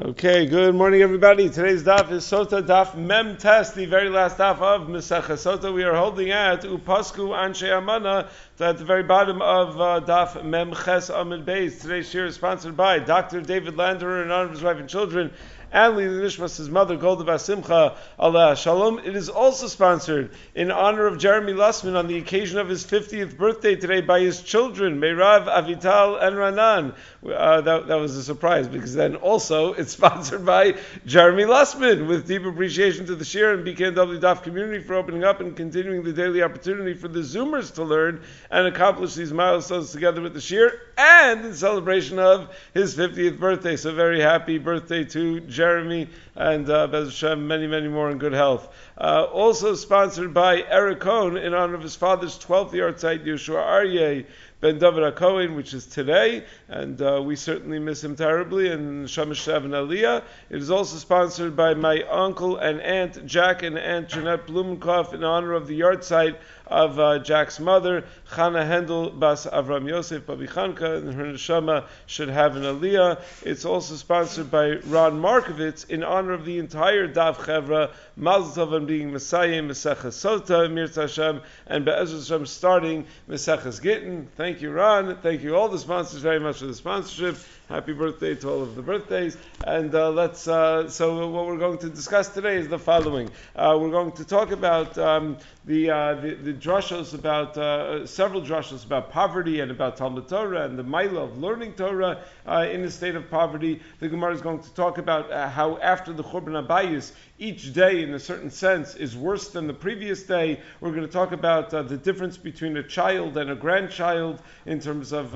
Okay, good morning, everybody. Today's daf is Sota Daf Mem Tes, the very last daf of Mesechah Sota. We are holding at Upasku Anshe Amana at the very bottom of uh, Daf Mem Ches Amid Beis. Today's shir is sponsored by Dr. David Landerer in honor of his wife and children and Lili Nishmas, his mother, Golda Basimcha, Allah Shalom. It is also sponsored in honor of Jeremy Lussman on the occasion of his 50th birthday today by his children, Meirav, Avital, and Ranan. Uh, that, that was a surprise because then also it's sponsored by Jeremy Lussman with deep appreciation to the Shir and BKNW DAF community for opening up and continuing the daily opportunity for the Zoomers to learn and accomplish these milestones together with the Shir and in celebration of his 50th birthday. So very happy birthday to Jeremy and uh, Bez Hashem, many, many more in good health. Uh, also sponsored by Eric Cohn in honor of his father's 12th yahrzeit, Yeshua Aryeh Ben David Cohen, which is today, and uh, we certainly miss him terribly, and Shamash and Aliyah. It is also sponsored by my uncle and aunt Jack and aunt Jeanette Blumenkopf in honor of the yahrzeit of uh, Jack's mother, Chana Hendel Bas Avram Yosef Babi Chanka, and her neshama should have an aliyah. It's also sponsored by Ron Markovitz in honor of the entire Dav Chevra, Mazel Tov being Messiah, Meseches Sota, Mir Hashem, and Be'ezra Hashem starting Meseches Gittin. Thank you, Ron. Thank you all the sponsors very much for the sponsorship. Happy birthday to all of the birthdays. And uh, let's. Uh, so what we're going to discuss today is the following. Uh, we're going to talk about um, the, uh, the, the drushos about uh, several drushos about poverty and about Talmud Torah and the mila of learning Torah uh, in a state of poverty. The Gemara is going to talk about how after the Churban Abayis, each day, in a certain sense, is worse than the previous day. We're going to talk about the difference between a child and a grandchild in terms of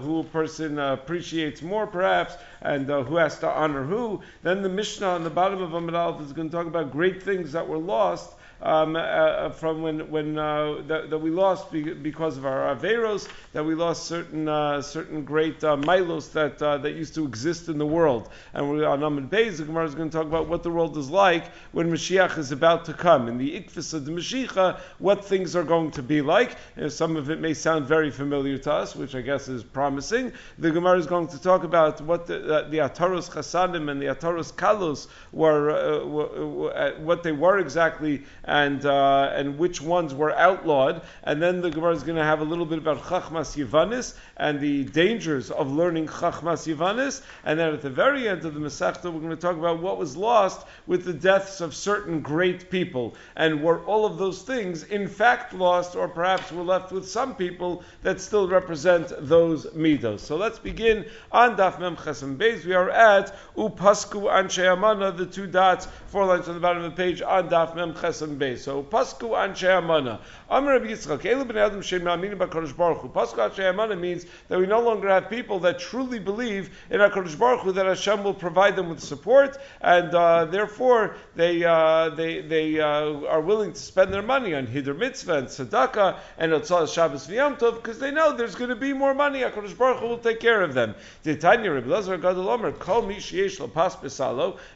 who a person appreciates more perhaps, and uh, who has to honor who. Then the Mishnah on the bottom of Aleph is going to talk about great things that were lost um, uh, uh, from when when uh, that, that, we lost be, because of our averos, that we lost certain uh, certain great uh, milos that uh, that used to exist in the world. And we're on Amid Beis, the Gemara is going to talk about what the world is like when Mashiach is about to come. In the Ikfis of the Mashiach, what things are going to be like. And some of it may sound very familiar to us, which I guess is promising. The Gemara is going to talk about what the, the Ataros Chasadim and the Ataros Kalos were, were, what they were exactly and uh, and which ones were outlawed. And then the Gemara is going to have a little bit about Chachmas Yivanis and the dangers of learning Chachmas Yivanis. And then at the very end of the Masechta, we're going to talk about what was lost with the deaths of certain great people, and were all of those things in fact lost, or perhaps we're left with some people that still represent those midos. So let's begin on Daf Mem Chesem Beis. We are at Upasku Anshe Amana, the two dots, four lines on the bottom of the page on Daf Mem Chesem so pasku anshe amana. Amar Rabbi Yitzchak, Elu ben Adam shem ma'aminu b'Kadosh Baruch Hu. Pasku anshe amana means that we no longer have people that truly believe in Hakadosh Baruch Hu that Hashem will provide them with support, and uh, therefore they uh, they they uh, are willing to spend their money on Hiddur Mitzvah and Tzedakah and Otzal Shabbos V'Yam Tov because they know there's going to be more money. Hakadosh Baruch Hu will take care of them.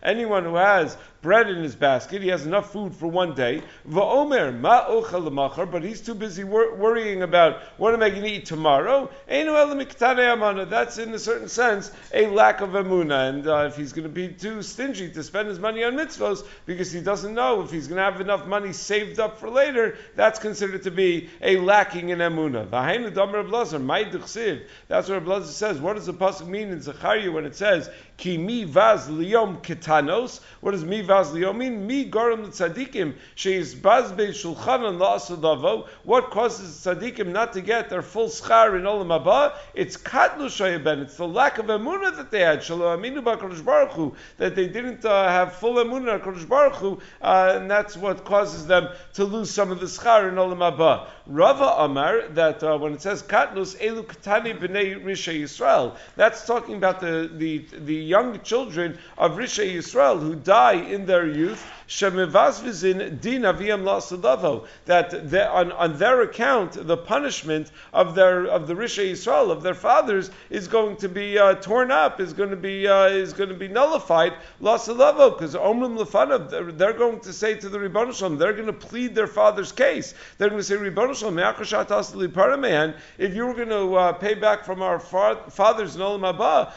Anyone who has bread in his basket, he has enough food for one day. Va'omer ma but he's too busy wor- worrying about what am I going to eat tomorrow. That's in a certain sense a lack of emuna, and uh, if he's going to be too stingy to spend his money on mitzvos because he doesn't know if he's going to have enough money saved up for later, that's considered to be a lacking in emuna. That's what Blazer says. What does the pasuk mean in Zechariah when it says ki mi vaz liyom ketanos? What does mi vaz liyom mean? Mi garam tzadikim sheis bazbe shulchanan la'asadavo. What causes tzadikim not to get their full schar in olam haba? It's katnu shayaben. It's the lack of emunah that they had. Shalom aminu b'Kadosh Baruch Hu, that they didn't uh, have full emunah Kadosh Baruch Hu, uh, and that's what causes them to lose some of the schar in olam haba. Rava Amar that uh, when it says katnus elu katani b'nei risha Yisrael, that's talking about the the the young children of risha Yisrael who die in their youth Din aviyam lasadavo that on, on their account the punishment of their of the Risha Yisrael of their fathers is going to be uh, torn up, is going to be uh, is going to be nullified lasadavo because Omrim Lefanav they're, going to say to the Ribbon Shalom they're going to plead their father's case. They're going to say Ribbon Shalom if you were going to uh, pay back from our fa- fathers in Olam Haba.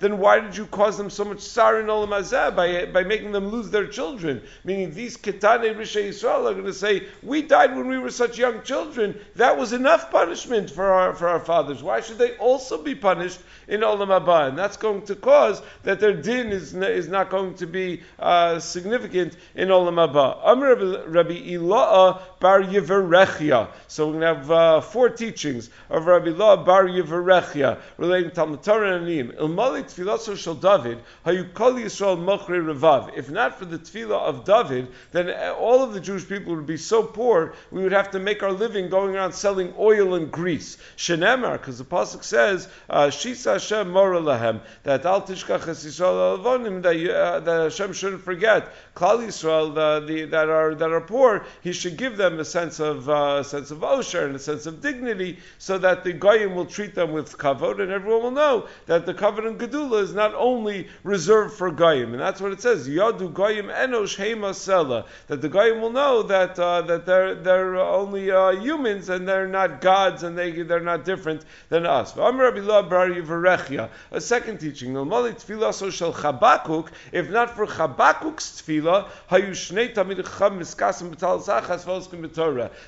Then why did you cause them so much sorrow in Olam Hazeh by, by making them lose their children? Meaning these Ketane Rishei Yisrael are going to say, we died when we were such young children. That was enough punishment for our, for our fathers. Why should they also be punished in Olam Haba? And that's going to cause that their din is, is not going to be uh, significant in Olam Haba. Amr Rabbi Ila'a Bar Yivarechia. So we're going to have uh, four teachings of Rabbi Ila'a Bar Yivarechia relating to Talmud Torah and Anim. Ilmali Tfilaso Shal David, Hayu Kol Yisrael Mochre Revav. If not for the Tfilah of David, then all of the Jewish people would be so poor, we would have to make our living going around selling oil and grease. Shenemar, because the Pasuk says, uh, Shisa Hashem Mora Lahem, that Al Tishkach Yisrael that, uh, that Hashem shouldn't forget Klal Yisrael the, the, that are that are poor, he should give them a sense of uh, a sense of osher and a sense of dignity, so that the goyim will treat them with kavod, and everyone will know that the kavod and gedula is not only reserved for goyim, and that's what it says. Yadu goyim enosh hema sela, that the goyim will know that uh, that they're they're only uh, humans and they're not gods and they they're not different than us. A second teaching, if not for Chabakuk's tefillah.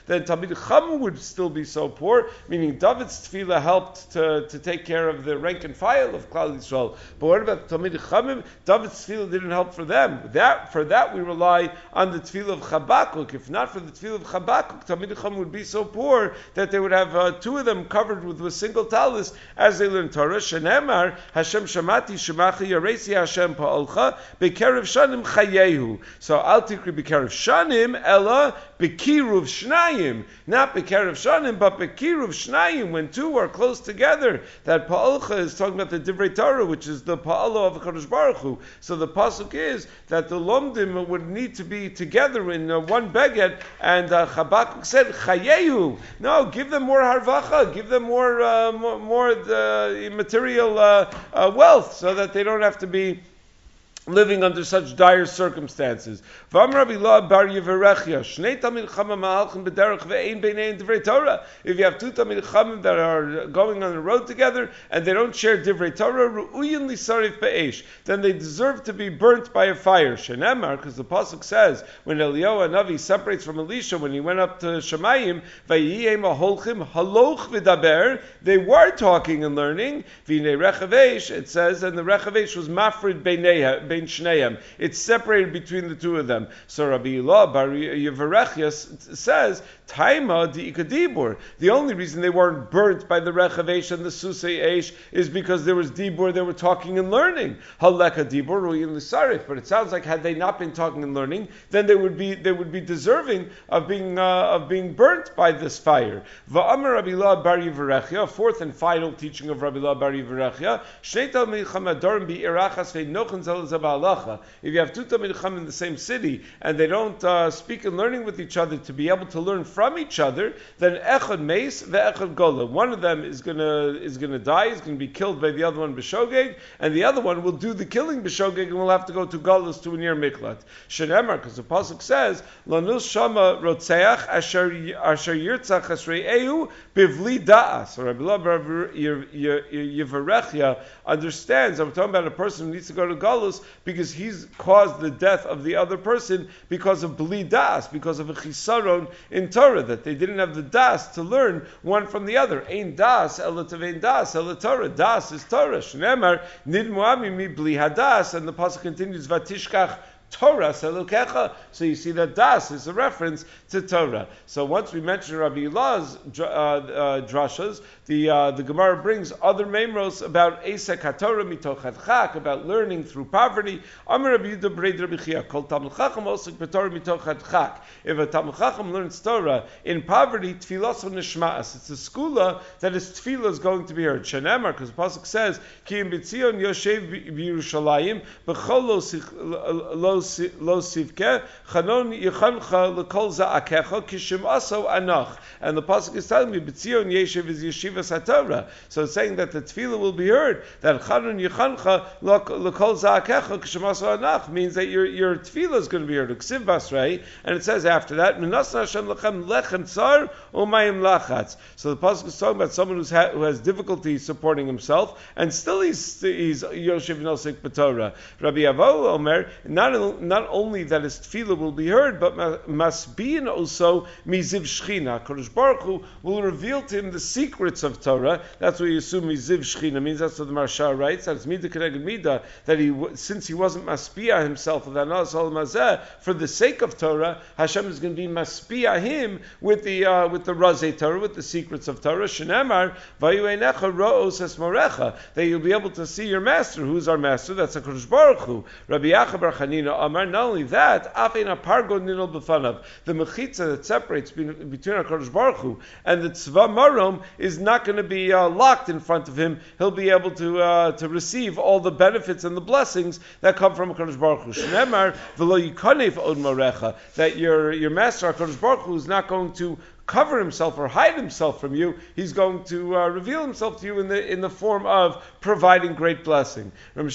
Then tamid cham would still be so poor, meaning David's tefillah helped to, to take care of the rank and file of Klal Yisrael. But what about tamid chamim? David's tefillah didn't help for them. That for that we rely on the tefillah of Chabakuk. If not for the tefillah of Chabakuk, tamid cham would be so poor that they would have uh, two of them covered with a single talis as they learn Torah. Shenemar Hashem Shamati Shemachi Yaresi Hashem Pa'olcha Bekerev Shanim Chayehu. So al b'kerev shanim ella b'kiruv shnayim, not b'kerev shanim, but b'kiruv shnayim. When two are close together, that pa'alcha is talking about the divrei Torah, which is the pa'ala of Kadosh Baruch Hu. So the pasuk is that the lomdim would need to be together in uh, one beged, and uh, Chabakuk said chayehu. No, give them more harvacha, give them more uh, more, more uh, material uh, uh, wealth, so that they don't have to be living under such dire circumstances. If you have two Talmid Chamim that are going on the road together and they don't share Divrei Torah, then they deserve to be burnt by a fire. Because the Pasuk says, when Eliyahu Navi separates from Elisha, when he went up to Shemayim, they were talking and learning. It says, and the Rechavesh was Mafrid Beineha bein shneim. It's separated between the two of them. So Rabbi Ilah Bar says, Taima di. The only reason they weren't burnt by the Rechavesh and the Susei Eish is because there was dibur, they were talking and learning. Haleka dibur ruyin l'sarif. But it sounds like had they not been talking and learning, then they would be they would be deserving of being uh, of being burnt by this fire. Va'amar Rabbi Ilah Bar Yevarechia, fourth and final teaching of Rabbi Ilah Bar milchamadorim bi irachas if you have two Chacham in the same city and they don't uh, speak and learning with each other to be able to learn from each other, then Echad Meis ve'Echad Gola. One of them is gonna is gonna die, is gonna be killed by the other one B'Shogeg, and the other one will do the killing B'Shogeg and will have to go to Golas to a near Miklat. Shenemar, because the pasuk says, Lanus Shama Rotzeach Asher Asher Yirtzach Asrei Bivli Da'as. So Rabbi Yevarechia understands. I'm talking about a person who needs to go to Golas because he's caused the death of the other person because of bli das, because of a chisaron in Torah, that they didn't have the das to learn one from the other. Ein das, elatavein das, Torah. Das is Torah. Shnemar, nid muami mi bli hadas, and the pasuk continues, vatishkach Torah Selukecha. So you see that Das is a reference to Torah. So once we mention Rabbi Ilah's uh, uh, drashas, the uh, the Gemara brings other memros about Esek HaTorah mitoch chak, about learning through poverty. Amar Rabbi Yehuda Rabbi Chia, Kol Talmud Chacham Osek B'Torah mitoch. If a Talmud Chacham learns Torah in poverty, Tfilas Nishmaas. It's a skula that his tefillah is going to be heard. Shenemar, because the pasuk says, Ki im B'Tzion Yoshev B'Yerushalayim B'Chol Lo sivke chanon yichancha lekol za'akecha kishim aso anach. And the pasuk is telling me b'tzion yeshiv is yeshiva So saying that the tefillah will be heard that chanon yichancha lekol za'akecha kishim aso anach means that your your tefillah is going to be heard. Ksiv basrei, and it says after that minasna Hashem lechem lechem tsar umayim lachatz. So the pasuk is talking about someone who's ha- who has difficulty supporting himself, and still he's he's yoshiv nosik b'torah. Rabbi Avo Omer, not not only that his tefillah will be heard, but masbin also miziv shchina. Kodesh Baruch Hu will reveal to him the secrets of Torah. That's what you assume miziv shchina means. That's what the Maharsha writes. That's midah keneged midah. That he since he wasn't maspia himself with anas for the sake of Torah, Hashem is going to be maspia him with the uh, with the razeh Torah, with the secrets of Torah. Shenemar vayuenecha ro'os esmorecha. That you'll be able to see your master. Who's our master? That's a Kodesh Baruch Hu. Rabbi Yacha Bar Chanina Amar. Not only that, afin pargo ninol b'fanav. The mechitza that separates between Kodesh Baruch Hu and the tzva marom is not going to be uh, locked in front of him. He'll be able to uh, to receive all the benefits and the blessings that come from a Kodesh Baruch Hu. Shneimar v'lo marecha. That your your master, Kodesh Baruch Hu, is not going to cover himself or hide himself from you. He's going to uh, reveal himself to you in the in the form of providing great blessing. So the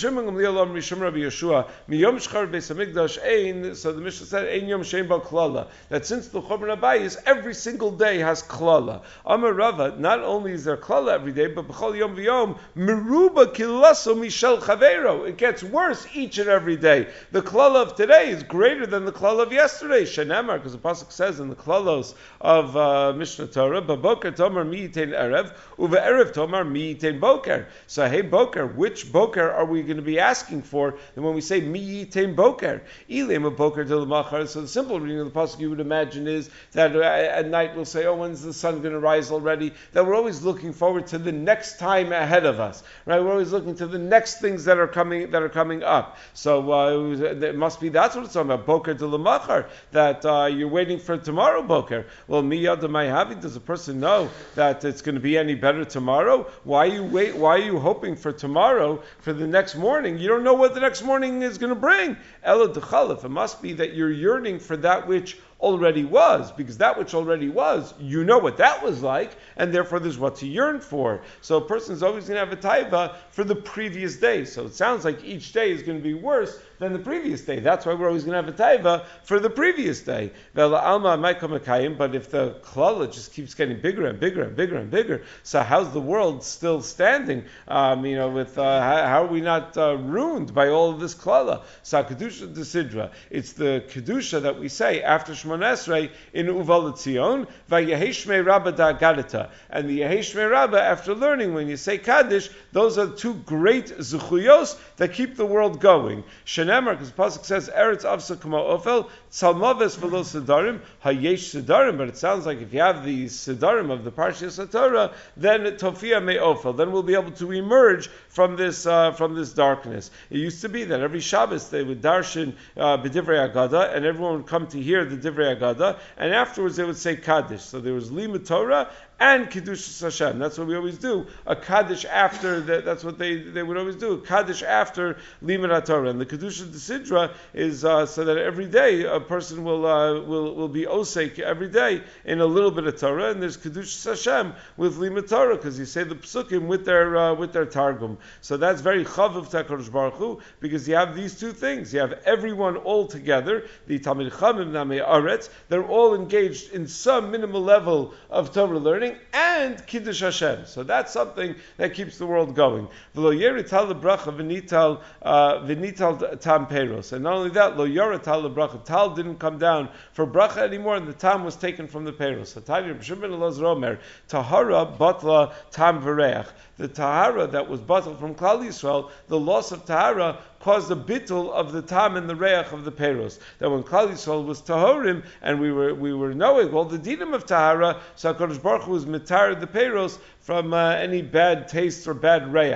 Mishnah said ein yom klala that since the Churban Abayis every single day has klala. Amar Rava, not only is there klala every day, but b'chol yom v'yom meruba kilaso mishel chavero. It gets worse each and every day. The klala of today is greater than the klala of yesterday. Shenemar, because the pasuk says in the klalos of uh, Mishnah Torah, Baboker Tomar Miyitain Erev, Uva Erev Tomar Miyitain Boker. So, hey Boker, which Boker are we going to be asking for? And when we say Miyitain Boker, Ilim a Boker to the Machar. So the simple reading of the pasuk you would imagine is that uh, at night we'll say, oh, when's the sun going to rise already? That we're always looking forward to the next time ahead of us, right? We're always looking to the next things that are coming that are coming up. So uh, it must be that's what it's talking about, Boker to the Machar, that uh, you're waiting for tomorrow Boker. Well, Mi does a person know that it's going to be any better tomorrow? Why are you wait? Why are you hoping for tomorrow for the next morning? You don't know what the next morning is going to bring. It must be that you're yearning for that which already was, because that which already was, you know what that was like, and therefore there's what to yearn for. So a person is always going to have a taiva for the previous day. So it sounds like each day is going to be worse than the previous day. That's why we're always going to have a taiva for the previous day. alma might come but if the klala just keeps getting bigger and bigger and bigger and bigger, so how's the world still standing? Um, you know, with uh, how, how, are we not uh, ruined by all of this klala? So kedusha desidra. It's the kedusha that we say after Shemon Esrei in Uval Tzion, Vayeheshmei Rabba da Gadita. And the Yeheshmei Rabba, after learning when you say Kaddish, those are two great zuchuyos that keep the world going. Shenemar, because Pasuk says, Eretz Avsa Kama Ofel, Tzalmaves Velo Sidarim, Hayesh Sidarim, but it sounds like if you have the Sidarim of the Parsha Satorah, then Tofia Me Ofel, then we'll be able to emerge from this, uh, from this darkness. It used to be that every Shabbos they would darshan uh, B'divrei Agada, and everyone would come to hear the Divrei Agada, and afterwards they would say Kaddish. So there was Lima Torah and Kiddush Hashem. That's what we always do. A Kaddish after, the, that's what they, they would always do. A Kaddish after Limud Torah. And the Kiddush Sidra is uh, so that every day a person will, uh, will, will be Osek every day in a little bit of Torah. And there's Kiddush Hashem with Limud Torah because you say the Psukim with their, uh, with their Targum. So that's very Chav of Tekorosh Baruch Hu because you have these two things. You have everyone all together, the Talmid Chamim Namei Aretz, they're all engaged in some minimal level of Torah learning and Kiddush Hashem. So that's something that keeps the world going. V'lo yerital bracha v'nital uh, v'nital tam peros. And not only that, lo yerital bracha. Tal didn't come down for bracha anymore, and the tam was taken from the peros. So Tanya B'Shimon Elaz Romer tahara batla tam v'reach. The tahara that was battled from Klal Yisrael, the loss of tahara caused the bittul of the tam and the reach of the peros. That when Klal Yisrael was tahorim and we were we were knowing well the dinim of tahara, so Hakadosh Baruch Hu was mitar the peros from uh, any bad taste or bad reach.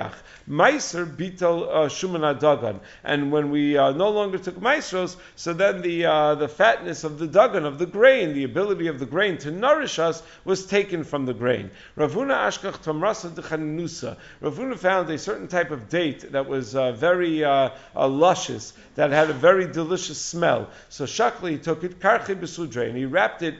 Meiser bitel uh, shuman dagan, and when we uh, no longer took meisros, so then the uh, the fatness of the dagan of the grain, the ability of the grain to nourish us, was taken from the grain. Ravuna ashkach tamrasa dechanusa. Ravuna found a certain type of date that was uh, very a luscious, that had a very delicious smell. So Shakli took it, besudre, and he wrapped it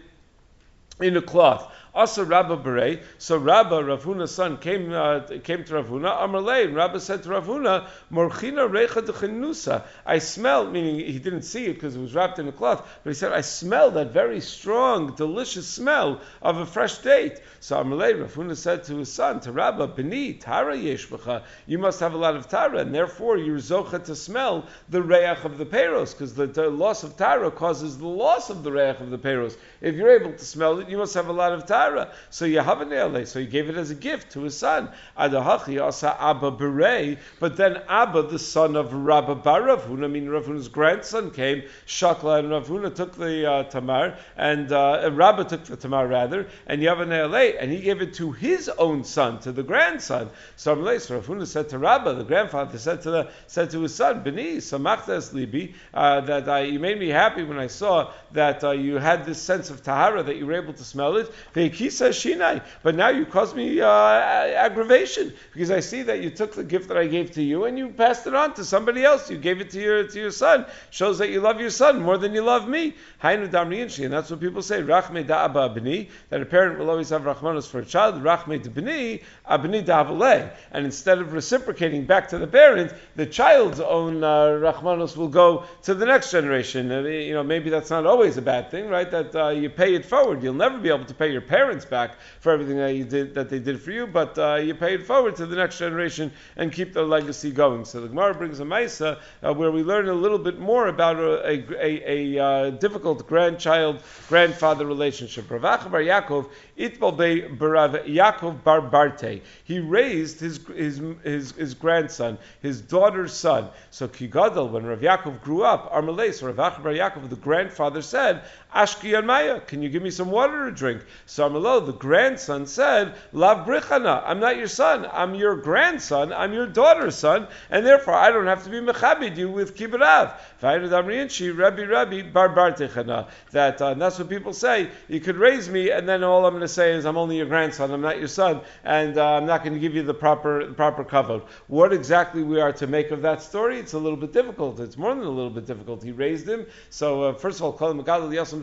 in a cloth. Asa Rabba Bere. So Rabba, Ravhuna's son, came uh, came to Ravhuna. Amarle, and Rabba said to Ravhuna, Morchina Recha Dechenusa. I smell, meaning he didn't see it because it was wrapped in a cloth, but he said, I smell that very strong, delicious smell of a fresh date. So Amarle, Ravhuna said to his son, to Rabba, Beni, Tara Yeshbacha, you must have a lot of Tara, and therefore you're Zocha to smell the Reach of the Peros, because the, the, loss of Tara causes the loss of the Reach of the Peros. If you're able to smell it, you must have a lot of Tara. So Yehavanele, so he gave it as a gift to his son. Adahachi Abba Bere, but then Abba, the son of Rabba Bar Ravuna, I mean Ravhuna's grandson came, Shakla, and Ravuna took the uh, Tamar, and uh, Rabba took the Tamar rather, and Yehavanele, and he gave it to his own son, to the grandson. So Ravuna said to Rabba, the grandfather said to the said to his son, Beni, Samachtas Libi, uh, that you made me happy when I saw that uh, you had this sense of Tahara, that you were able to smell it. Kisa Shinai. But now you caused me uh, aggravation because I see that you took the gift that I gave to you and you passed it on to somebody else. You gave it to your to your son. Shows that you love your son more than you love me. Hainu and that's what people say. Rachme Da'aba Abni, that a parent will always have Rachmanos for a child. Rachme Da'bni, Abni Da'avale. And instead of reciprocating back to the parent, the child's own uh, Rachmanos will go to the next generation. Uh, you know, maybe that's not always a bad thing, right? That uh, you pay it forward. You'll never be able to pay your parents parents back for everything that you did that they did for you, but uh, you pay it forward to the next generation and keep the legacy going. So the Gemara brings a Maisa uh, where we learn a little bit more about a, a, a, a uh, difficult grandchild grandfather relationship. Rav Bar Yaakov Itbal Be Barav Yaakov Bar Barte. He raised his, his, his, his grandson, his daughter's son. So Kigadol, when Rav Yaakov grew up, Armalei, so Rav Bar Yaakov, the grandfather said, Ashki Maya, can you give me some water to drink? So Armalo, the grandson said, Lav Brichana, I'm not your son, I'm your grandson, I'm your daughter's son, and therefore I don't have to be mechabid you with kibburav. Rabbi Rabbi Bar That uh, that's what people say. You could raise me, and then all I'm going to say is I'm only your grandson, I'm not your son, and uh, I'm not going to give you the proper proper kavod. What exactly we are to make of that story? It's a little bit difficult. It's more than a little bit difficult. He raised him. So uh, first of all, Kol Megadol Yasam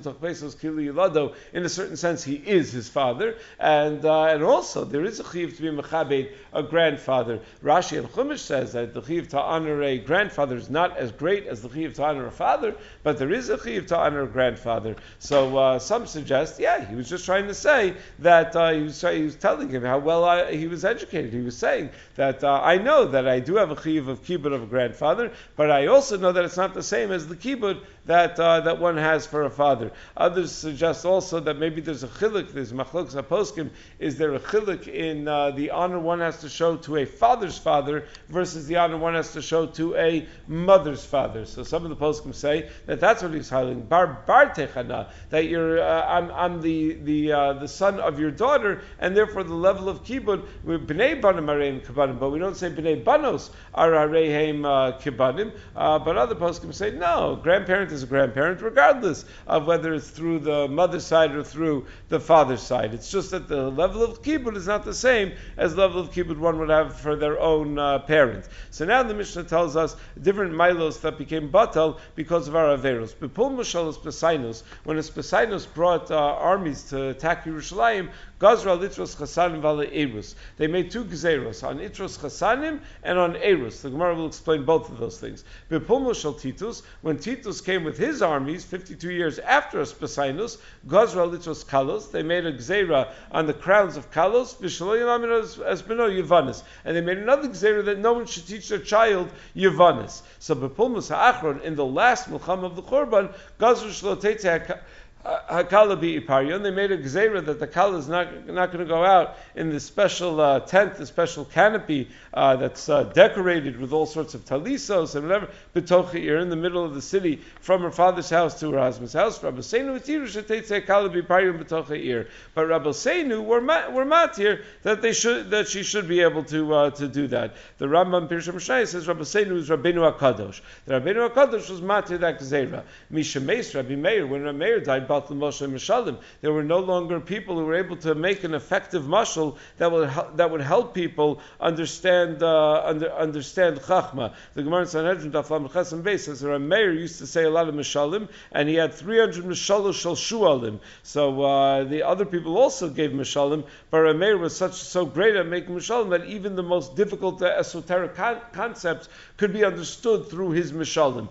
In a certain sense, he is his father, and uh, and also there is a chiv to be mechabed a grandfather. Rashi and Chumash says that the chiv to honor a grandfather is not as great as the chiv to honor a father, but there is a chiv to honor a grandfather. So uh, some suggest, yeah, he was just trying to say that uh, he, was, he was telling him how well I, he was educated. He was saying that uh, I know that I do have a chiv of kibbut of a grandfather, but I also know that it's not the same as the kibbut that uh, that one has for a father. Others suggest also that maybe there's a chilik, there's machlok aposkim. Is there a chilik in uh, the honor one has to show to a father's father versus the honor one has to show to a mother's father? So some of the poskim say that that's what he's highlighting. Bar bar techana, that you're uh, I'm, I'm the the uh, the son of your daughter, and therefore the level of kibbut bnei banim areim kibanim, but we don't say bnei banos are areim uh, kibanim. Uh, but other poskim say no, grandparent is a grandparent regardless of whether it's through the mother's side or through the father's side. It's just that the level of kibbut is not the same as the level of kibbut one would have for their own uh, parent. So now the Mishnah tells us different milos that became batal because of our averos. Bepul mashalos pesainos, when pesainos brought uh, armies to attack Yerushalayim, Gazra litros chasanim vale erus. They made two gezeros on itros chasanim and on erus. The Gemara will explain both of those things. Bepul shal Titus, when Titus came with his armies, 52 years after Aspasinus, Gazra litros kalos, they made a gzera on the crowns of kalos, beno Yavanis. And they made another gzera that no one should teach their child Yavanis. So Bepulmus ha'achron, in the last Mulcham of the Churban, Gazra shalotete Hakala be. They made a gzera that the kala is not, not going to go out in the special uh, tent, the special canopy uh, that's uh, decorated with all sorts of talisos and whatever. Betochir in the middle of the city, from her father's house to her husband's house. Rabbi Seinu Tiru Kala be Iparion Betochir. But Rabbi Seinu were were matir that they should that she should be able to uh, to do that. The Rambam Pirush Mishai says Rabbi Seinu is Rabbeinu Hakadosh. The Rabbeinu Hakadosh was matir that gzera. Misha Meis Rabbi Meir when Rabbi Meir died. Batal Moshe Mishalim. There were no longer people who were able to make an effective mashal that would that would help people understand uh, under, understand Chachma. The Gemara in Sanhedrin Daflam Chesam Beis says that used to say a lot of Mishalim, and he had 300 Mishalos Shal Shualim. So uh, the other people also gave Mishalim, but Rameir was such so great at making Mishalim that even the most difficult uh, esoteric con- concepts could be understood through his Mishalim.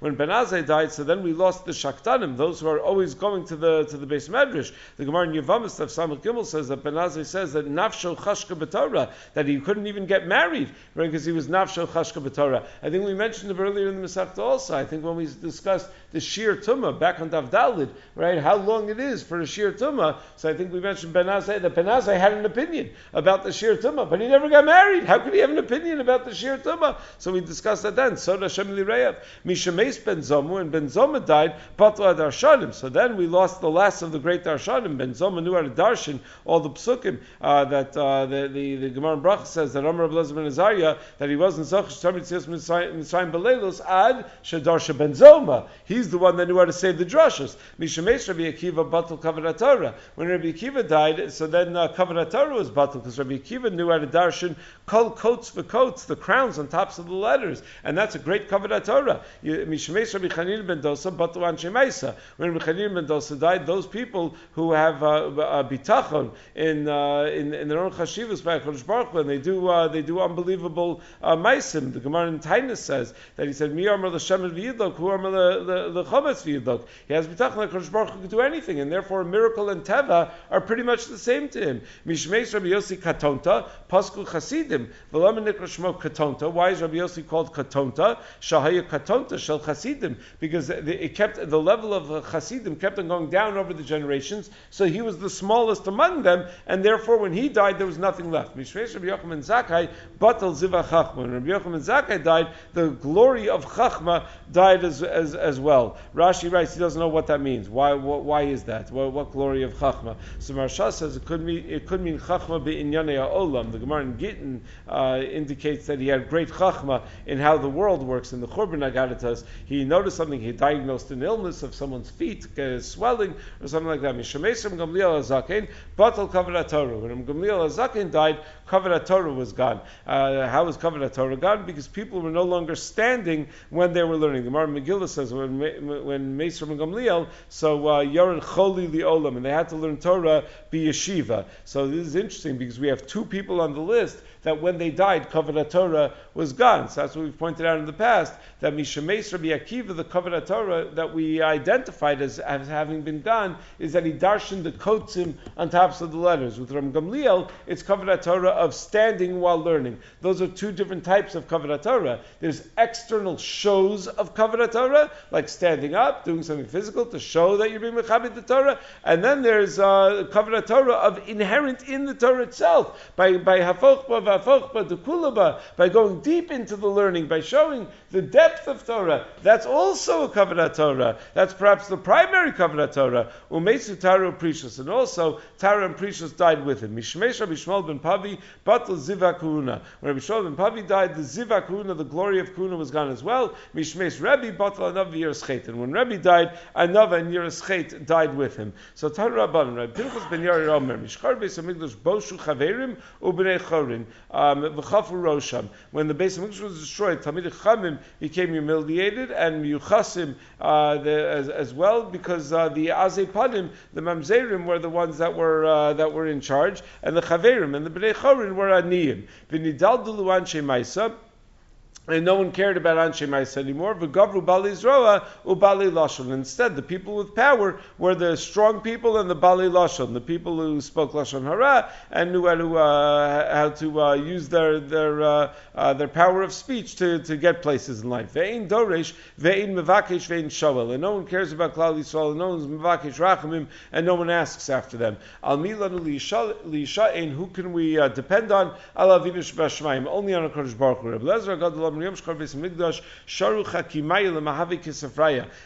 When Ben Azai died, so then we lost the Shakdanim, those who are always going to the to the base medrash. The Gemara in Yavamis of Gimel says that Ben Azai says that Nafsho Chashka B'Torah, that he couldn't even get married, right, because he was Nafsho Chashka B'Torah. I think we mentioned it earlier in the Masechta also. I think when we discussed the Shir Tumah back on Davdalid, right, how long it is for a Shir Tumah. So I think we mentioned Ben Azai, that Ben Azai had an opinion about the Shir Tumah, but he never got married. How could he have an opinion about the Shir Tumah? So we discussed that then. So Soda Shemili Reyev. Mishameis Ben Zoma, and Ben Zoma died, Patla Darshanim. So then we lost the last of the great Darshanim. Ben Zoma knew how to darshan all the psukim uh, that uh, the, the, the Gemara Bracha says that Amr Abelazar Ben Azariah, that he wasn't Zoch Tamid Tzis Mitzrayim Belelos Ad Shadarsha Ben Zoma. He's the one that knew how to say the drushes. Mishameis Rabbi Akiva Batal Kavod Torah. When Rabbi Akiva died, so then uh, Kavod Torah was Batal because Rabbi Akiva knew how to darshan kol coats for coats, the crowns on tops of the letters, and that's a great Kavod Torah. Mishameis Rabbi Chanina Ben Dosa Batal Anshe Maisa. When Ben died, those people who have uh, uh, bitachon in, uh, in in their own chashivas by Hakadosh Baruch Hu, and they do uh, they do unbelievable uh, maisim. The Gemara in Taanis says that he said, "Mi amar l'shem v'yidlok, who amar the chometz v'yidlok." He has bitachon that Hakadosh Baruch Hu could do anything, and therefore a miracle and teva are pretty much the same to him. Mishmeis Rabbi Yossi Katonta, Pasku Chasidim, v'lam nikra shmo Katonta. Why is Rabbi Yossi called Katonta? Shahaya Katonta shel Chasidim, because it kept the level of Chasidim kept on going down over the generations. So he was the smallest among them, and therefore when he died, there was nothing left. Mishmeis Rabbi Yochanan Zakai, Batal Ziva Chachma. When Rabbi Yochanan Zakai died, the glory of Chachma died as, as, as well. Rashi writes he doesn't know what that means. Why, why is that? What, what glory of Chachma? So Maharsha says it could mean it could mean Chachma be'inyanei olam. The Gemara in Gittin uh, indicates that he had great Chachma in how the world works. In the Churban Agaditas, he noticed something. He diagnosed an illness of someone's feet, uh, swelling or something like that. Mishamesrim Gamliel Torah. When Gamliel Azaken died, Kavod Torah was gone. Uh, how was Kavod Torah gone? Because people were no longer standing when they were learning. The Gemara Megillah says when when Mesrim and Gamliel, so Yoren Choli Liolam, and they had to learn Torah be yeshiva. So this is interesting because we have two people on the list that when they died, Kavod Torah was gone. So that's what we've pointed out in the past, that Mishameis Rabbi Akiva, the Kavod Torah that we identified as, as having been gone, is that he darshan the kotzim on tops of the letters. With Ram Gamliel, it's Kavod Torah of standing while learning. Those are two different types of Kavod Torah. There's external shows of Kavod Torah, like standing up, doing something physical to show that you're being Mechabit the Torah, and then there's uh, Kavod Torah of inherent in the Torah itself, by, by Dukulaba, by going deep into the learning, by showing the depth of Torah. That's also a Kavod Torah. That's perhaps the primary Kavod Torah. Umesu Tara Precious, and also Tara and Precious died with him. Mishmesh Rabbi Shmuel ben Pavi, Batal Ziva Kuna. When Rabbi Shmuel ben Pavi died, the Ziva Kuna, the glory of Kuna, was gone as well. Mishmesh Rabbi Batal Anav Yeruschet. And when Rabbi died, Anava and died with him. So Tara Rabban, Rabbi Pinchas ben Yair Omer, Mishchar Beis Hamikdash Boshu Chaverim Ubnei Chorin, Rosham. When the base of Hamikdash was destroyed, Talmid Chamim became humiliated, and Yuchasim uh, the, as, as well, because uh, the Azepanim, the Mamzerim, were the ones that were uh, that were in charge, and the Chaverim and the Bnei Chorin were Aniyim. And no one cared about Anshe Mais anymore. V'gavru Bali Zroa uBali Lashon. Instead, the people with power were the strong people and the Bali Lashon, the people who spoke Lashon Hara and knew how to uh, how to uh, use their their uh, uh, their power of speech to, to get places in life. Ve'in Doresh, ve'in Mevakesh, ve'in Shoel. And no one cares about Klal Yisrael, and no one's Mevakesh Rachamim, and no one asks after them. Al Milanu Lisha'in, who can we uh, depend on? Al Avinu only on a Kodesh Baruch Hu. Shchar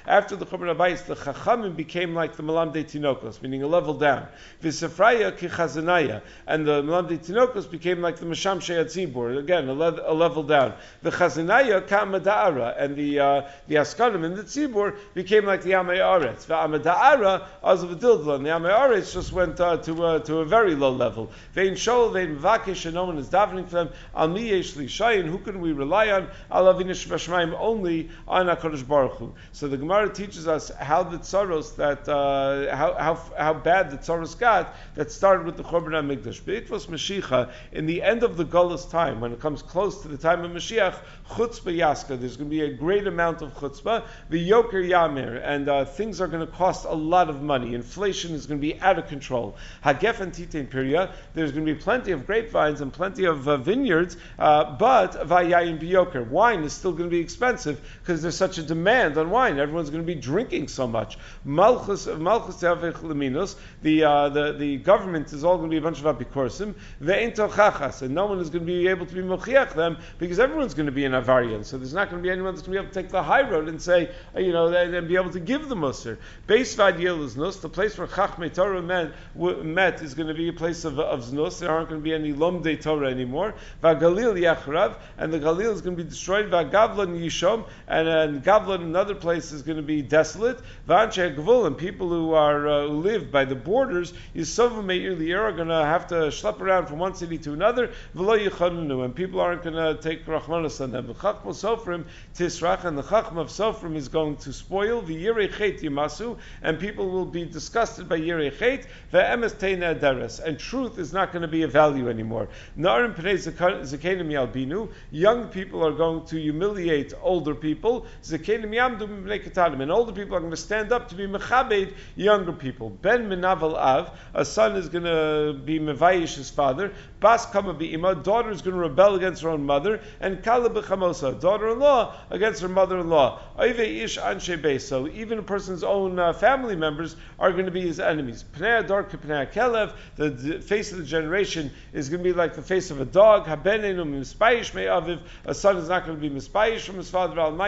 After the Churban Abayis, the Chachamim became like the Malamde Tinokos, meaning a level down. Visafraya Kichazanaya, and the Malamde Tinokos became like the Masham Sheyatzibur, again a, le- a level down. The Chazanaya Kamada'ara, and the uh, the Askanim and the Tzibur became like the Amei Aretz. The Amada'ara Azavadildla, and the Amei Aretz just went uh, to uh, to a very low level. Vein Shol, Vein Vakish, and no one is davening for them. Al Lishayin, who can we rely on? Vashmaim, only on HaKadosh Baruch Hu. So the Gemara teaches us how the tsaros that uh, how, how how bad the tsaros got that started with the Churban HaMikdash. Beitvos Mashiach, in the end of the Gullus time, when it comes close to the time of Mashiach, chutzpah yaska. There's going to be a great amount of chutzpah. The yoker yamir, and uh, things are going to cost a lot of money. Inflation is going to be out of control. Hagef and titain piria. There's going to be plenty of grapevines and plenty of uh, vineyards, uh, but vayayin biyoker. Wine is still going to be expensive because there's such a demand on wine. Everyone's going to be drinking so much. Malchus malchus leminos. The uh, the the government is all going to be a bunch of apikorsim. Ve'intochachas, and no one is going to be able to be mochiach them because everyone's going to be in avarian. So there's not going to be anyone that's going to be able to take the high road and say, uh, you know, and, be able to give the musr. Beis nus. The place where chachmei Torah met, met is going to be a place of, of znus. There aren't going to be any lomdei Torah anymore. Vagalil yachrav, and the Galil is going to be destroyed. by Vagavlan yishom, and, and Gavlan, another place, is going to be desolate. Vanche and people who are uh, who live by the borders, Yisovim meir liyer are going to have to schlep around from one city to another. V'lo yichadnu, and people aren't going to take rachmanas on them. The chachma sofrim tisrach, and the chachma of sofrim is going to spoil. The yirei yimasu, and people will be disgusted by yirei chet. Ve'emes teina deres, and truth is not going to be a value anymore. Narim pnei zakenim yalbinu, young people are going to humiliate older people. Zakenim yamdu b'nei and older people are going to stand up to be mechabed younger people. Ben menavel av, a son is going to be mevayish his father. Bas kama bi'ima, daughter is going to rebel against her own mother. And kala b'chamosa, daughter-in-law against her mother-in-law. Oive ish anshe so even a person's own uh, family members are going to be his enemies. Pnei ador k'pnei kelev, the, face of the generation is going to be like the face of a dog. Habenenu mispayish me aviv, a son is not going to be mispayish from his father. Val ma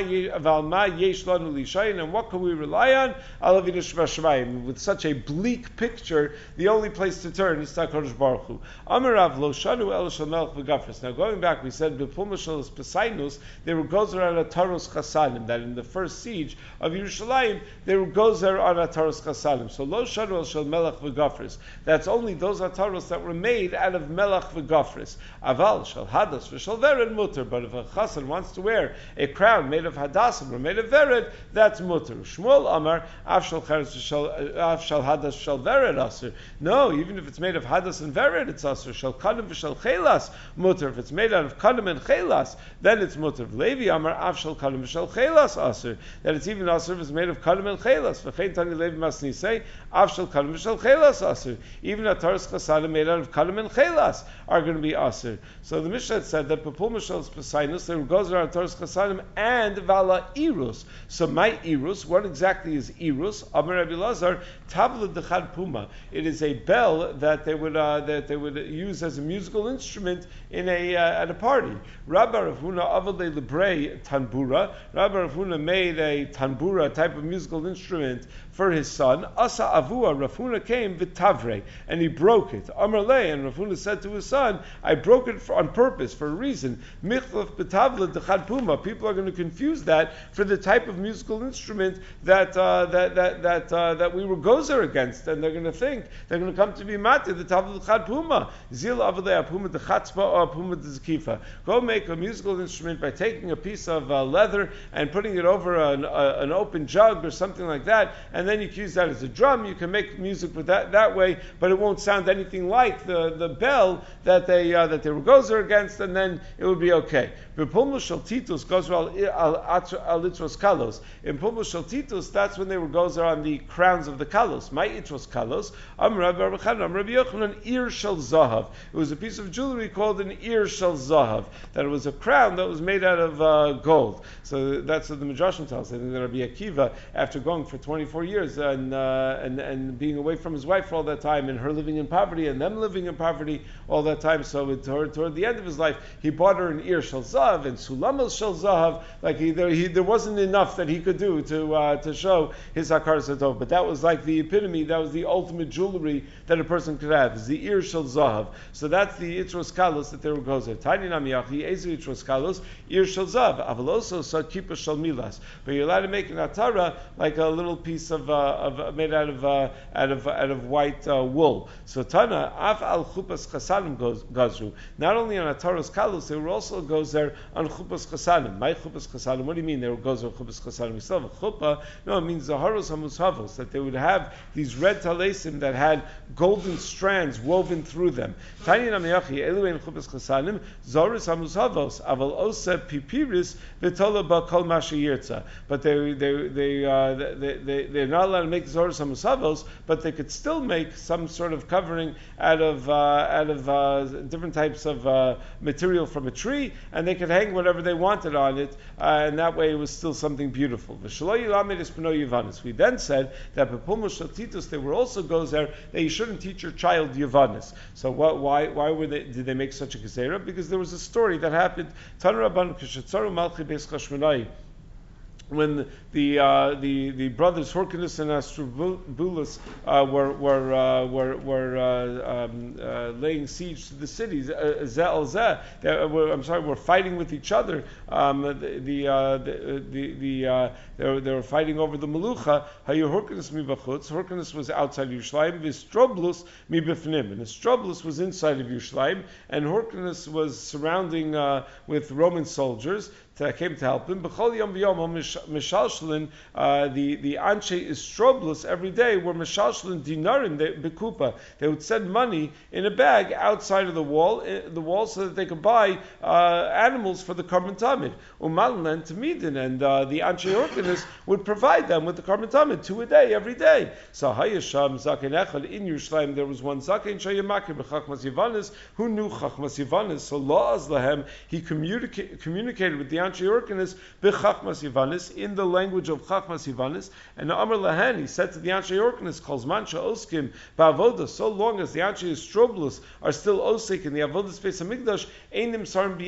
yesh lanu lishayin, and what can we rely on? Alavinish v'shmayim. With such a bleak picture, the only place to turn is Takodesh Baruch Hu. Lo shanu el. Now going back, we said b'pumashal pesainus, they were gozer on a taros chasanim. That in the first siege of Yerushalayim, they were gozer on a taros chasanim. So lo shanu el shalmelch v'gafres. That's only those ataros that were made out of melach v'gafres. Aval shal hadas v'shal vered mutter. But if a chasan wants to wear a crown made of hadasim or made of vered, that's mutter. Shmuel Amar afshal afshal uh, hadas shal vered aser. No, even if it's made of hadas and vered, it's aser. Shal kadim v'shal chelas mutter. If it's made out of kadim and chelas, then it's mutter. Levi Amar afshal kadim v'shal chelas aser. That it's even aser if it's made of kadim and chelas. V'chein tani Levi masni say afshal kadim v'shal chelas aser. Even a taras chasadim made out of kadim and chelas are going to be aser. So the Mishnah said that Papul Mishal Pesainus, and Vala Irus. So my Irus, what exactly is Irus? Amar Rabbi Lazar, Tabla Dechad Puma. It is a bell that they would uh, that they would use as a musical instrument in a uh, at a party. Rabbi Ravuna Avale Lebre Tanbura. Rabbi Ravuna made a tanbura type of musical instrument for his son. Asa Avua Rafuna came vitavre and he broke it. Amar Le and Rafuna said to his son, I broke it for, on purpose for a reason. Michlaf betavla dechad puma. People are going to confuse that for the type of musical instrument that uh, that that that uh, that we were gozer against, and they're going to think they're going to come to be mati the tavla dechad puma. Zil avadei puma dechatzpa or puma dezikifa. Go make a musical instrument by taking a piece of uh, leather and putting it over an, an open jug or something like that, and then you can use that as a drum. You can make music with that that way, but it won't sound anything like the, the bell that they uh, that they were gozer against, and then it would be okay. But Pumul Titus gozer al itros kalos. In Pumul Titus, that's when they were gozer on the crowns of the kalos. My itros kalos. Am Rabbi Rabbi Yochanan ir shel zahav. It was a piece of jewelry called an ir shel zahav. That it was a crown that was made out of uh, gold. So that's what the Midrashim tells. I think that Rabbi Akiva, after going for 24 years and, uh, and and being away from his wife for all that time, and her living in poverty, and them living in poverty all that time, so toward, toward the end of his life, he bought her an ear zahav and sulamos shel zahav. Like he, there, he, there wasn't enough that he could do to uh, to show his hakar satov. But that was like the epitome. That was the ultimate jewelry that a person could have. Is the ear shel zahav. So that's the itros kalos that there goes there. Tiny namiyachi ezu itros kalos ear shel zahav. Avaloso sa kippah shel milas. But you're allowed to make an atara like a little piece of, uh, of made out of uh, out of out of white uh, wool. So Tana af al chupas chasanim goes gazru. Not only on ataros kalos, they were also goes there on chupas chasanim. My chupas chasanim. What do you mean they were goes on chupas chasanim? We still have a chuppah. No, it means zaharos hamushavos that they would have these red talesim that had golden strands woven through them. Tani namiyachi eluein chupas chasanim zaharos hamushavos aval ose pipiris v'tola ba kol mashayirtza. But they they they, uh, they they they're not allowed to make zaharos hamushavos, but they could still make some sort of covering out of uh, out of uh, different types of uh, material from a tree, and they could hang whatever they wanted on it, uh, and that way it was still something beautiful. We then said that Titus, there were also goes there that you shouldn't teach your child Yavanis. So what, why why were they, did they make such a gezerah? Because there was a story that happened. Tanraban when the uh, the the brothers Hyrcanus and Aristobulus uh, were were uh, were, were uh, um, uh, laying siege to the cities. Uh, Zeh Zeh, I'm sorry, were fighting with each other. Um, the the, the, the they, were, they were fighting over the Melucha. Hayu Hyrcanus mi b'chutz. Hyrcanus was outside of Yerushalayim. Vistroblus mi b'fnim. And Vistroblus was inside of Yerushalayim, and Hyrcanus was surrounding with Roman soldiers that came to help him. B'chol yom v'yom mishalshlin, uh, the the anshe istroblus every day were mishalshlin dinarim bekupa. They would send money in a bag outside of the wall, eh, the wall, so that they could buy uh, animals for the korban. Umalin to midin, and uh, the anshe organist would provide them with the korban tamid two a day every day. So hayasham zaken echad in Yerushalayim there was one zaken shayamakir b'chachmas yivanis who knew chachmas yivanis. So laws lahem he communica- communicated with the Anshe Yorkinis b'chachmas Yivanis in the language of chachmas Yivanis. And Amr Lahan, he said to the Anshe Yorkinis, calls mancha oskim ba'avoda, so long as the Anshe Stroblus are still osik in the avodah space of Migdash, einim sarim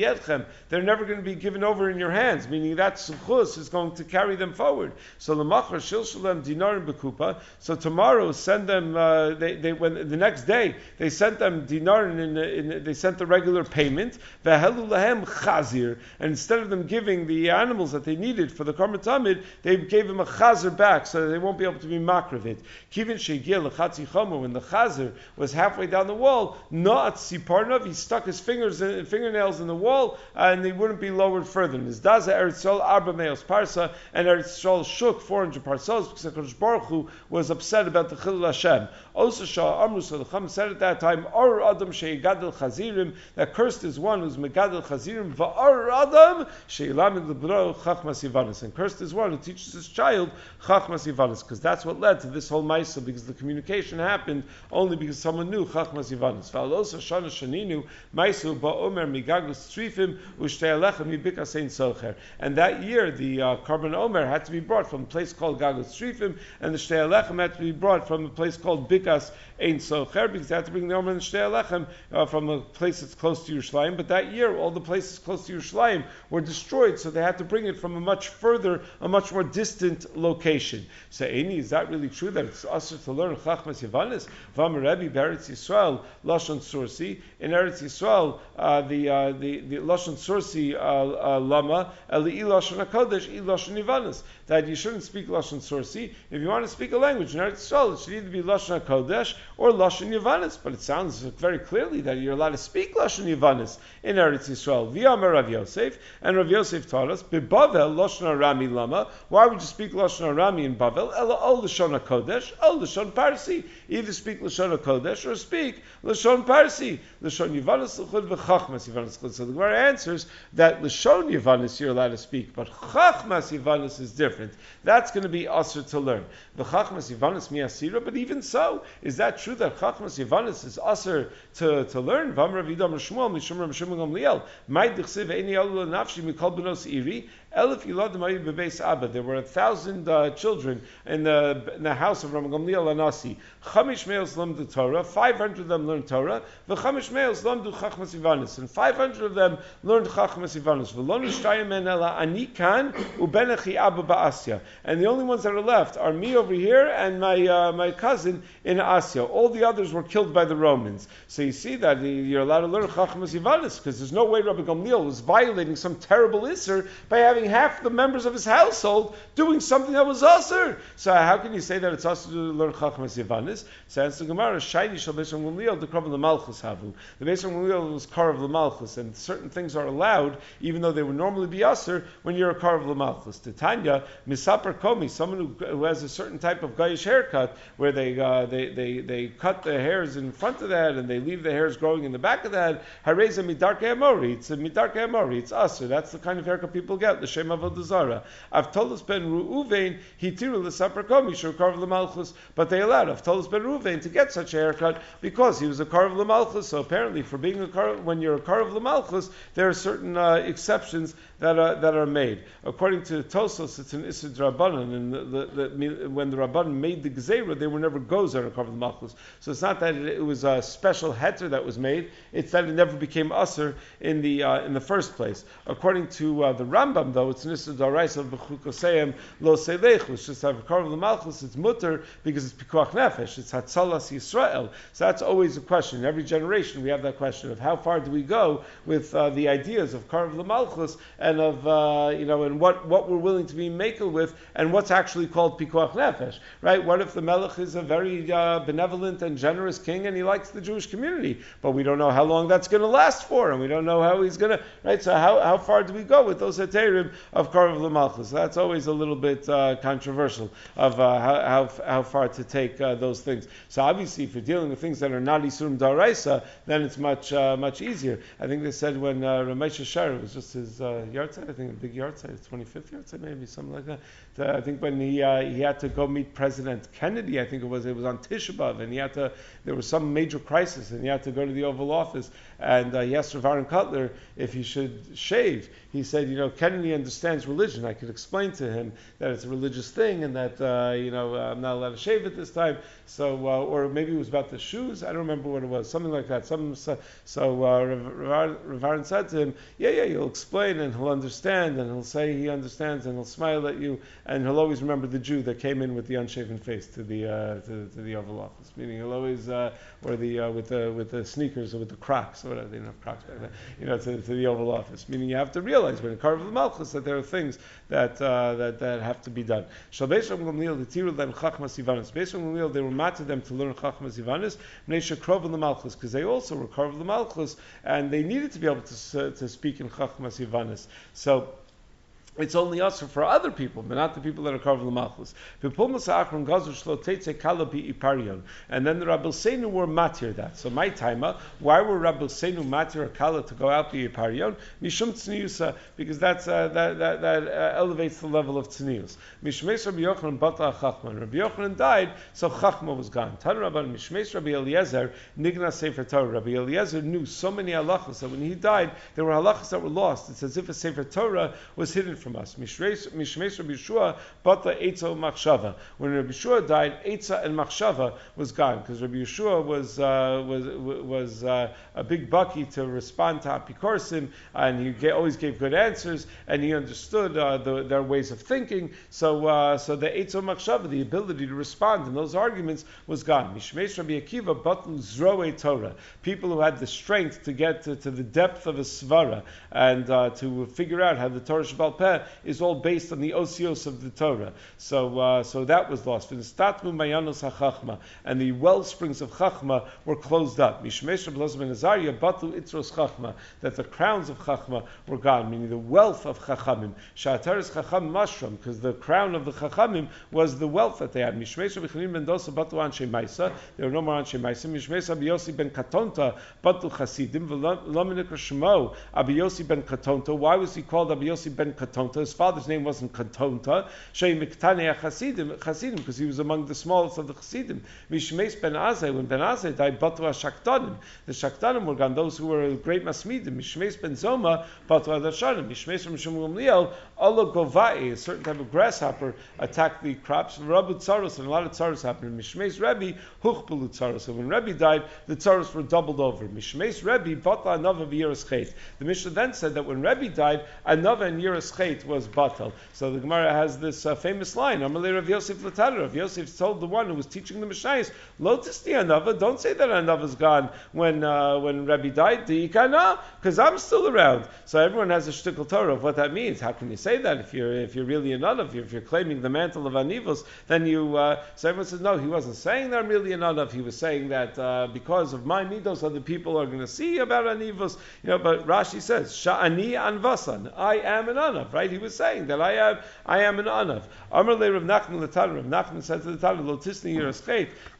they're never going to be given over in your hands, meaning that suchus is going to carry them forward. So lemachar shil shalem dinarim bekupa. So tomorrow send them. Uh, they, they when the next day they sent them dinar in, in, they sent the regular payment. Vehelu chazir, and instead of them giving the animals that they needed for the Karmat Tamid, they gave him a chazer back so they won't be able to be makravit. Kivin when the chazer was halfway down the wall, not siparnav, he stuck his fingers and fingernails in the wall and they wouldn't be lowered further. Nizdaza Eretz arba meos parsa, and Eretz shook 400 parsos because HaKadosh Baruch Hu was upset about the Chilul Hashem. Also Shah Amru, so said at that time, Or Adam Sheigadel Chazirim, that cursed is one who's Megadel Chazirim, Va'ar Adam Sheilamid Lebro Chachmas Yivanis. And cursed is one who teaches his child Chachmas Yivanis, because that's what led to this whole Maisa, because the communication happened only because someone knew Chachmas Yivanis. Va'alosa Shana Shaninu, Maisu Ba'omer Migagus Trifim, Ushtei Alechem Yibika Sein Socher. And that year, the uh, korban Omer had to be brought from a place called Gagus Trifim, and the Shtei Alechem had to be brought from a place called Bikas Ein Socher, because they had to bring the Omer and Shtei Alechem uh, from a place that's close to Yerushalayim. But that year, all the places close to Yerushalayim were destroyed, so they had to bring it from a much further, a much more distant location. So, Amy, is that really true that it's also to learn Chachmas Yavanis? Vamarebi, Beretz Yisrael, Lashon Sursi. In Eretz Yisrael, uh, the, uh, the, the Lashon Sursi uh, uh, Lama, Yavanis. That you shouldn't speak Lashon Sursi. If you want to speak a language in Eretz Yisrael, it should either be Lashon HaKodesh or Lashon Yavanis. But it sounds very clearly that you're allowed to speak Lashon Yavanis in Eretz Yisrael. Via Rav Yosef, and Rav Yosef taught us, Bibavel Lashon Arami Lama. Why would you speak Lashon Arami in Bavel? Ela Ol Lashon HaKodesh, Ol Lashon Parsi. Either speak Lashon HaKodesh or speak Lashon Parsi. Lashon Yavanis L'chud v'Chachmas Yavanis L'chud. So the Gemara answers that Lashon Yavanis you're allowed to speak, but Chachmas Yavanis is different. That's going to be usher to learn. The Chachmas Yavanis Miasira, but even so, is that true that Chachmas Yavanis is usher to, to learn? Vam Rav Yidam Shmuel Mishum Rav Gamliel. Maid Dichsiv Eini Nafshi kol benos iri, elif yiladim bebeis abba. There were a thousand uh, children in the, in the house of Ram Gamliel Anasi. Chamish meos learned Torah, 500 of them learned Torah, v'chamish meos learned Chachmas Ivanis, and 500 of them learned Chachmas Ivanis. V'lonu shtayim men ela ani kan ubenechi abba ba'asya. And the only ones that are left are me over here and my, uh, my cousin in Asya. All the others were killed by the Romans. So you see that you're allowed to learn Chachmas Ivanis, because there's no way Rabbi Gamliel was violating some terrible Isser by having half the members of his household doing something that was Asr. So how can you say that it's Asr to learn Chachmas Ivanis? So answer the Gemara, Shaini Shal Beis Gamliel, the Krav Malchus Havu. The Beis Gamliel was Karav Malchus, and certain things are allowed, even though they would normally be Asr, when you're a Karav Malchus. Titania, Misaper Komi, someone who, who has a certain type of Gayish haircut, where they, uh, they, they, they cut the hairs in front of that and they leave the hairs growing in the back of the head. Hareza midarke amori. It's a midarke amori. It's usher. That's the kind of haircut people get. The shem avodazara. Avtolos ben Ruuvein hitiru l'saper komi shurkarv l'malchus. But they allowed Avtolos ben Ruuvein to get such a haircut because he was a karv l'malchus. So apparently, for being a karv, when you're a karv l'malchus, there are certain uh, exceptions that are, that are made. According to Tosfos, it's an Issa Rabbanan, and the, the, the, when the Rabbanan made the Gezerah, they were never goes gozer of the Malchus. So it's not that it, was a special heter that was made, it's that it never became Usr in the, uh, in the first place. According to uh, the Rambam, though, it's an Issa Darais of Bechukoseim Lo Selech, which just have a the Malchus, it's mutter because it's Pikuach Nefesh, it's Hatzalas Yisrael. So that's always a question. In every generation, we have that question of how far do we go with uh, the ideas of Karv the Malchus and of, uh, you know, and what, what we're willing to be makel with and what's actually called Pikuach Nefesh, right? What if the Melech is a very uh, benevolent and generous king and he likes the Jewish community, but we don't know how long that's going to last for, and we don't know how he's going to, right? So how, how far do we go with those heterim of Karv Lamalchus? That's always a little bit uh, controversial of uh, how, how, how, far to take uh, those things. So obviously, if you're dealing with things that are not Isurim Daraisa, then it's much uh, much easier. I think they said when uh, Ramesh Shar was just his uh, I think a big yahrzeit, 25th yard yahrzeit maybe, something like that. So I think when he uh, he had to go meet President Kennedy, I think it was it was on Tisha B'av, and he had to there was some major crisis, and he had to go to the Oval Office, and uh, he asked Aaron Kotler if he should shave. He said, you know, Kennedy understands religion. I could explain to him that it's a religious thing, and that uh, you know I'm not allowed to shave at this time. So, uh, or maybe it was about the shoes. I don't remember what it was, something like that. Some, so, so uh, Rav said to him, yeah, yeah, you'll explain, and he'll understand, and he'll say he understands, and he'll smile at you and he'll always remember the Jew that came in with the unshaven face to the uh, to, to, the Oval Office. Meaning he'll always uh, or the uh, with the with the sneakers or with the Crocs or whatever they didn't have Crocs back then. You know, to, to the Oval Office. Meaning you have to realize when you carve the Malchus that there are things that uh, that, that have to be done. Shalbesham Gamliel the Tirul then Chachmas Ivanis. Beisam Gamliel they were mad to them to learn Chachmas Ivanis. Mnesha Krov the Malchus because they also were carved the Malchus and they needed to be able to to speak in Chachmas Ivanis. So it's only us for other people, but not the people that are covered in the malchus. And then the Rabbi Seinu were matir that. So my timer, why were Rabbi Seinu matir or kala to go out the iparion? Mishum tzniusa, because that's uh, that that, that uh, elevates the level of tznius. Mishmesh Rabbi Yochanan bata chachman. Rabbi Yochanan died, so chachma was gone. Tan Rabbi Mishmesh Rabbi Eliezer nigna sefer Torah. Rabbi Eliezer knew so many halachas that when he died, there were halachas that were lost. It's as if a sefer Torah was hidden from us. Mishmesh Rabbi Yeshua bata Eitza Machshava. When Rabbi Yeshua died, Eitza and Machshava was gone because Rabbi Yeshua was uh, was was uh, a big bucky to respond to Apikorsim, and he always gave good answers, and he understood uh, the, their ways of thinking. So uh, so the Eitza Machshava, the ability to respond in those arguments, was gone. Mishmesh Rabbi Akiva batan Zroe Torah. People who had the strength to get to, to the depth of a svara and uh, to figure out how the Torah Shabbat Is all based on the osios of the Torah. So, uh, so that was lost. And the well springs of Chachma were closed up. That the crowns of Chachma were gone, meaning the wealth of Chachamim. Sha'ataris Chacham Mashram, because the crown of the Chachamim was the wealth that they had. There were no more Anshe Maisa. Mishmesh Abiyosi ben Katonta Batlu Chasidim, V'lominik Shmo Abiyosi ben Katonta. Why was he called Abiyosi ben Katonta? Katonta. His father's name wasn't Katonta. Shei Miktane Chasidim, Chasidim, because he was among the smallest of the Chasidim. Mishmeis Ben Azai, when Ben Azai died, Batu Shaktanim. The Shaktanim were gone, those who were great Masmidim. Mishmeis Ben Zoma, Batu Adashanim. Mishmeis from Shmuel Liel, Allah Govai, a certain type of grasshopper, attacked the crops. Rabbi Tsaros, and a lot of Tsaros happened. Mishmeis Rebbe, Huchbelu Tsaros. So when Rebbe died, the Tsaros were doubled over. Mishmeis Rebbe, Batla Anava V'Yiras Chet. The Mishnah then said that when Rebbe died, Anava and was Batal. So the Gemara has this uh, famous line, Amalei Rav Yosef Latadar. Rav Yosef told the one who was teaching the Mishayis, Lotus the Anava, don't say that Anava's gone when, uh, when Rebbe died, because I'm still around. So everyone has a shtickle Torah of what that means. How can you say that if you're, if you're really an Anav, if you're claiming the mantle of Anivos, then you, uh, so everyone says, no, he wasn't saying that I'm really an Anav, he was saying that uh, because of my Midos, other people are going to see about Anivos, you know, but Rashi says, Sha'ani anvasan, I am an Anav, right? He was saying that I am, I am an Anav. Amr le Rav Nachman l'Tan, Rav Nachman said to the Tan, Lotisni Yiras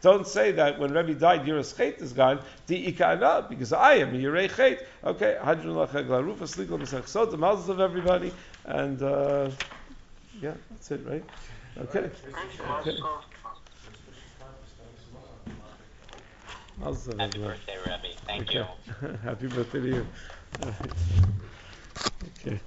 don't say that when Rebbe died, Yiras Chet is gone, the Ikana, because I am a Yirei. Okay, Hadrun Lachag Larufa, Slikla Masach Sot, the mouths of everybody, and uh, yeah, that's it, right? Okay. okay. Happy birthday, Rebbe. Thank okay. you. Happy birthday to you. okay.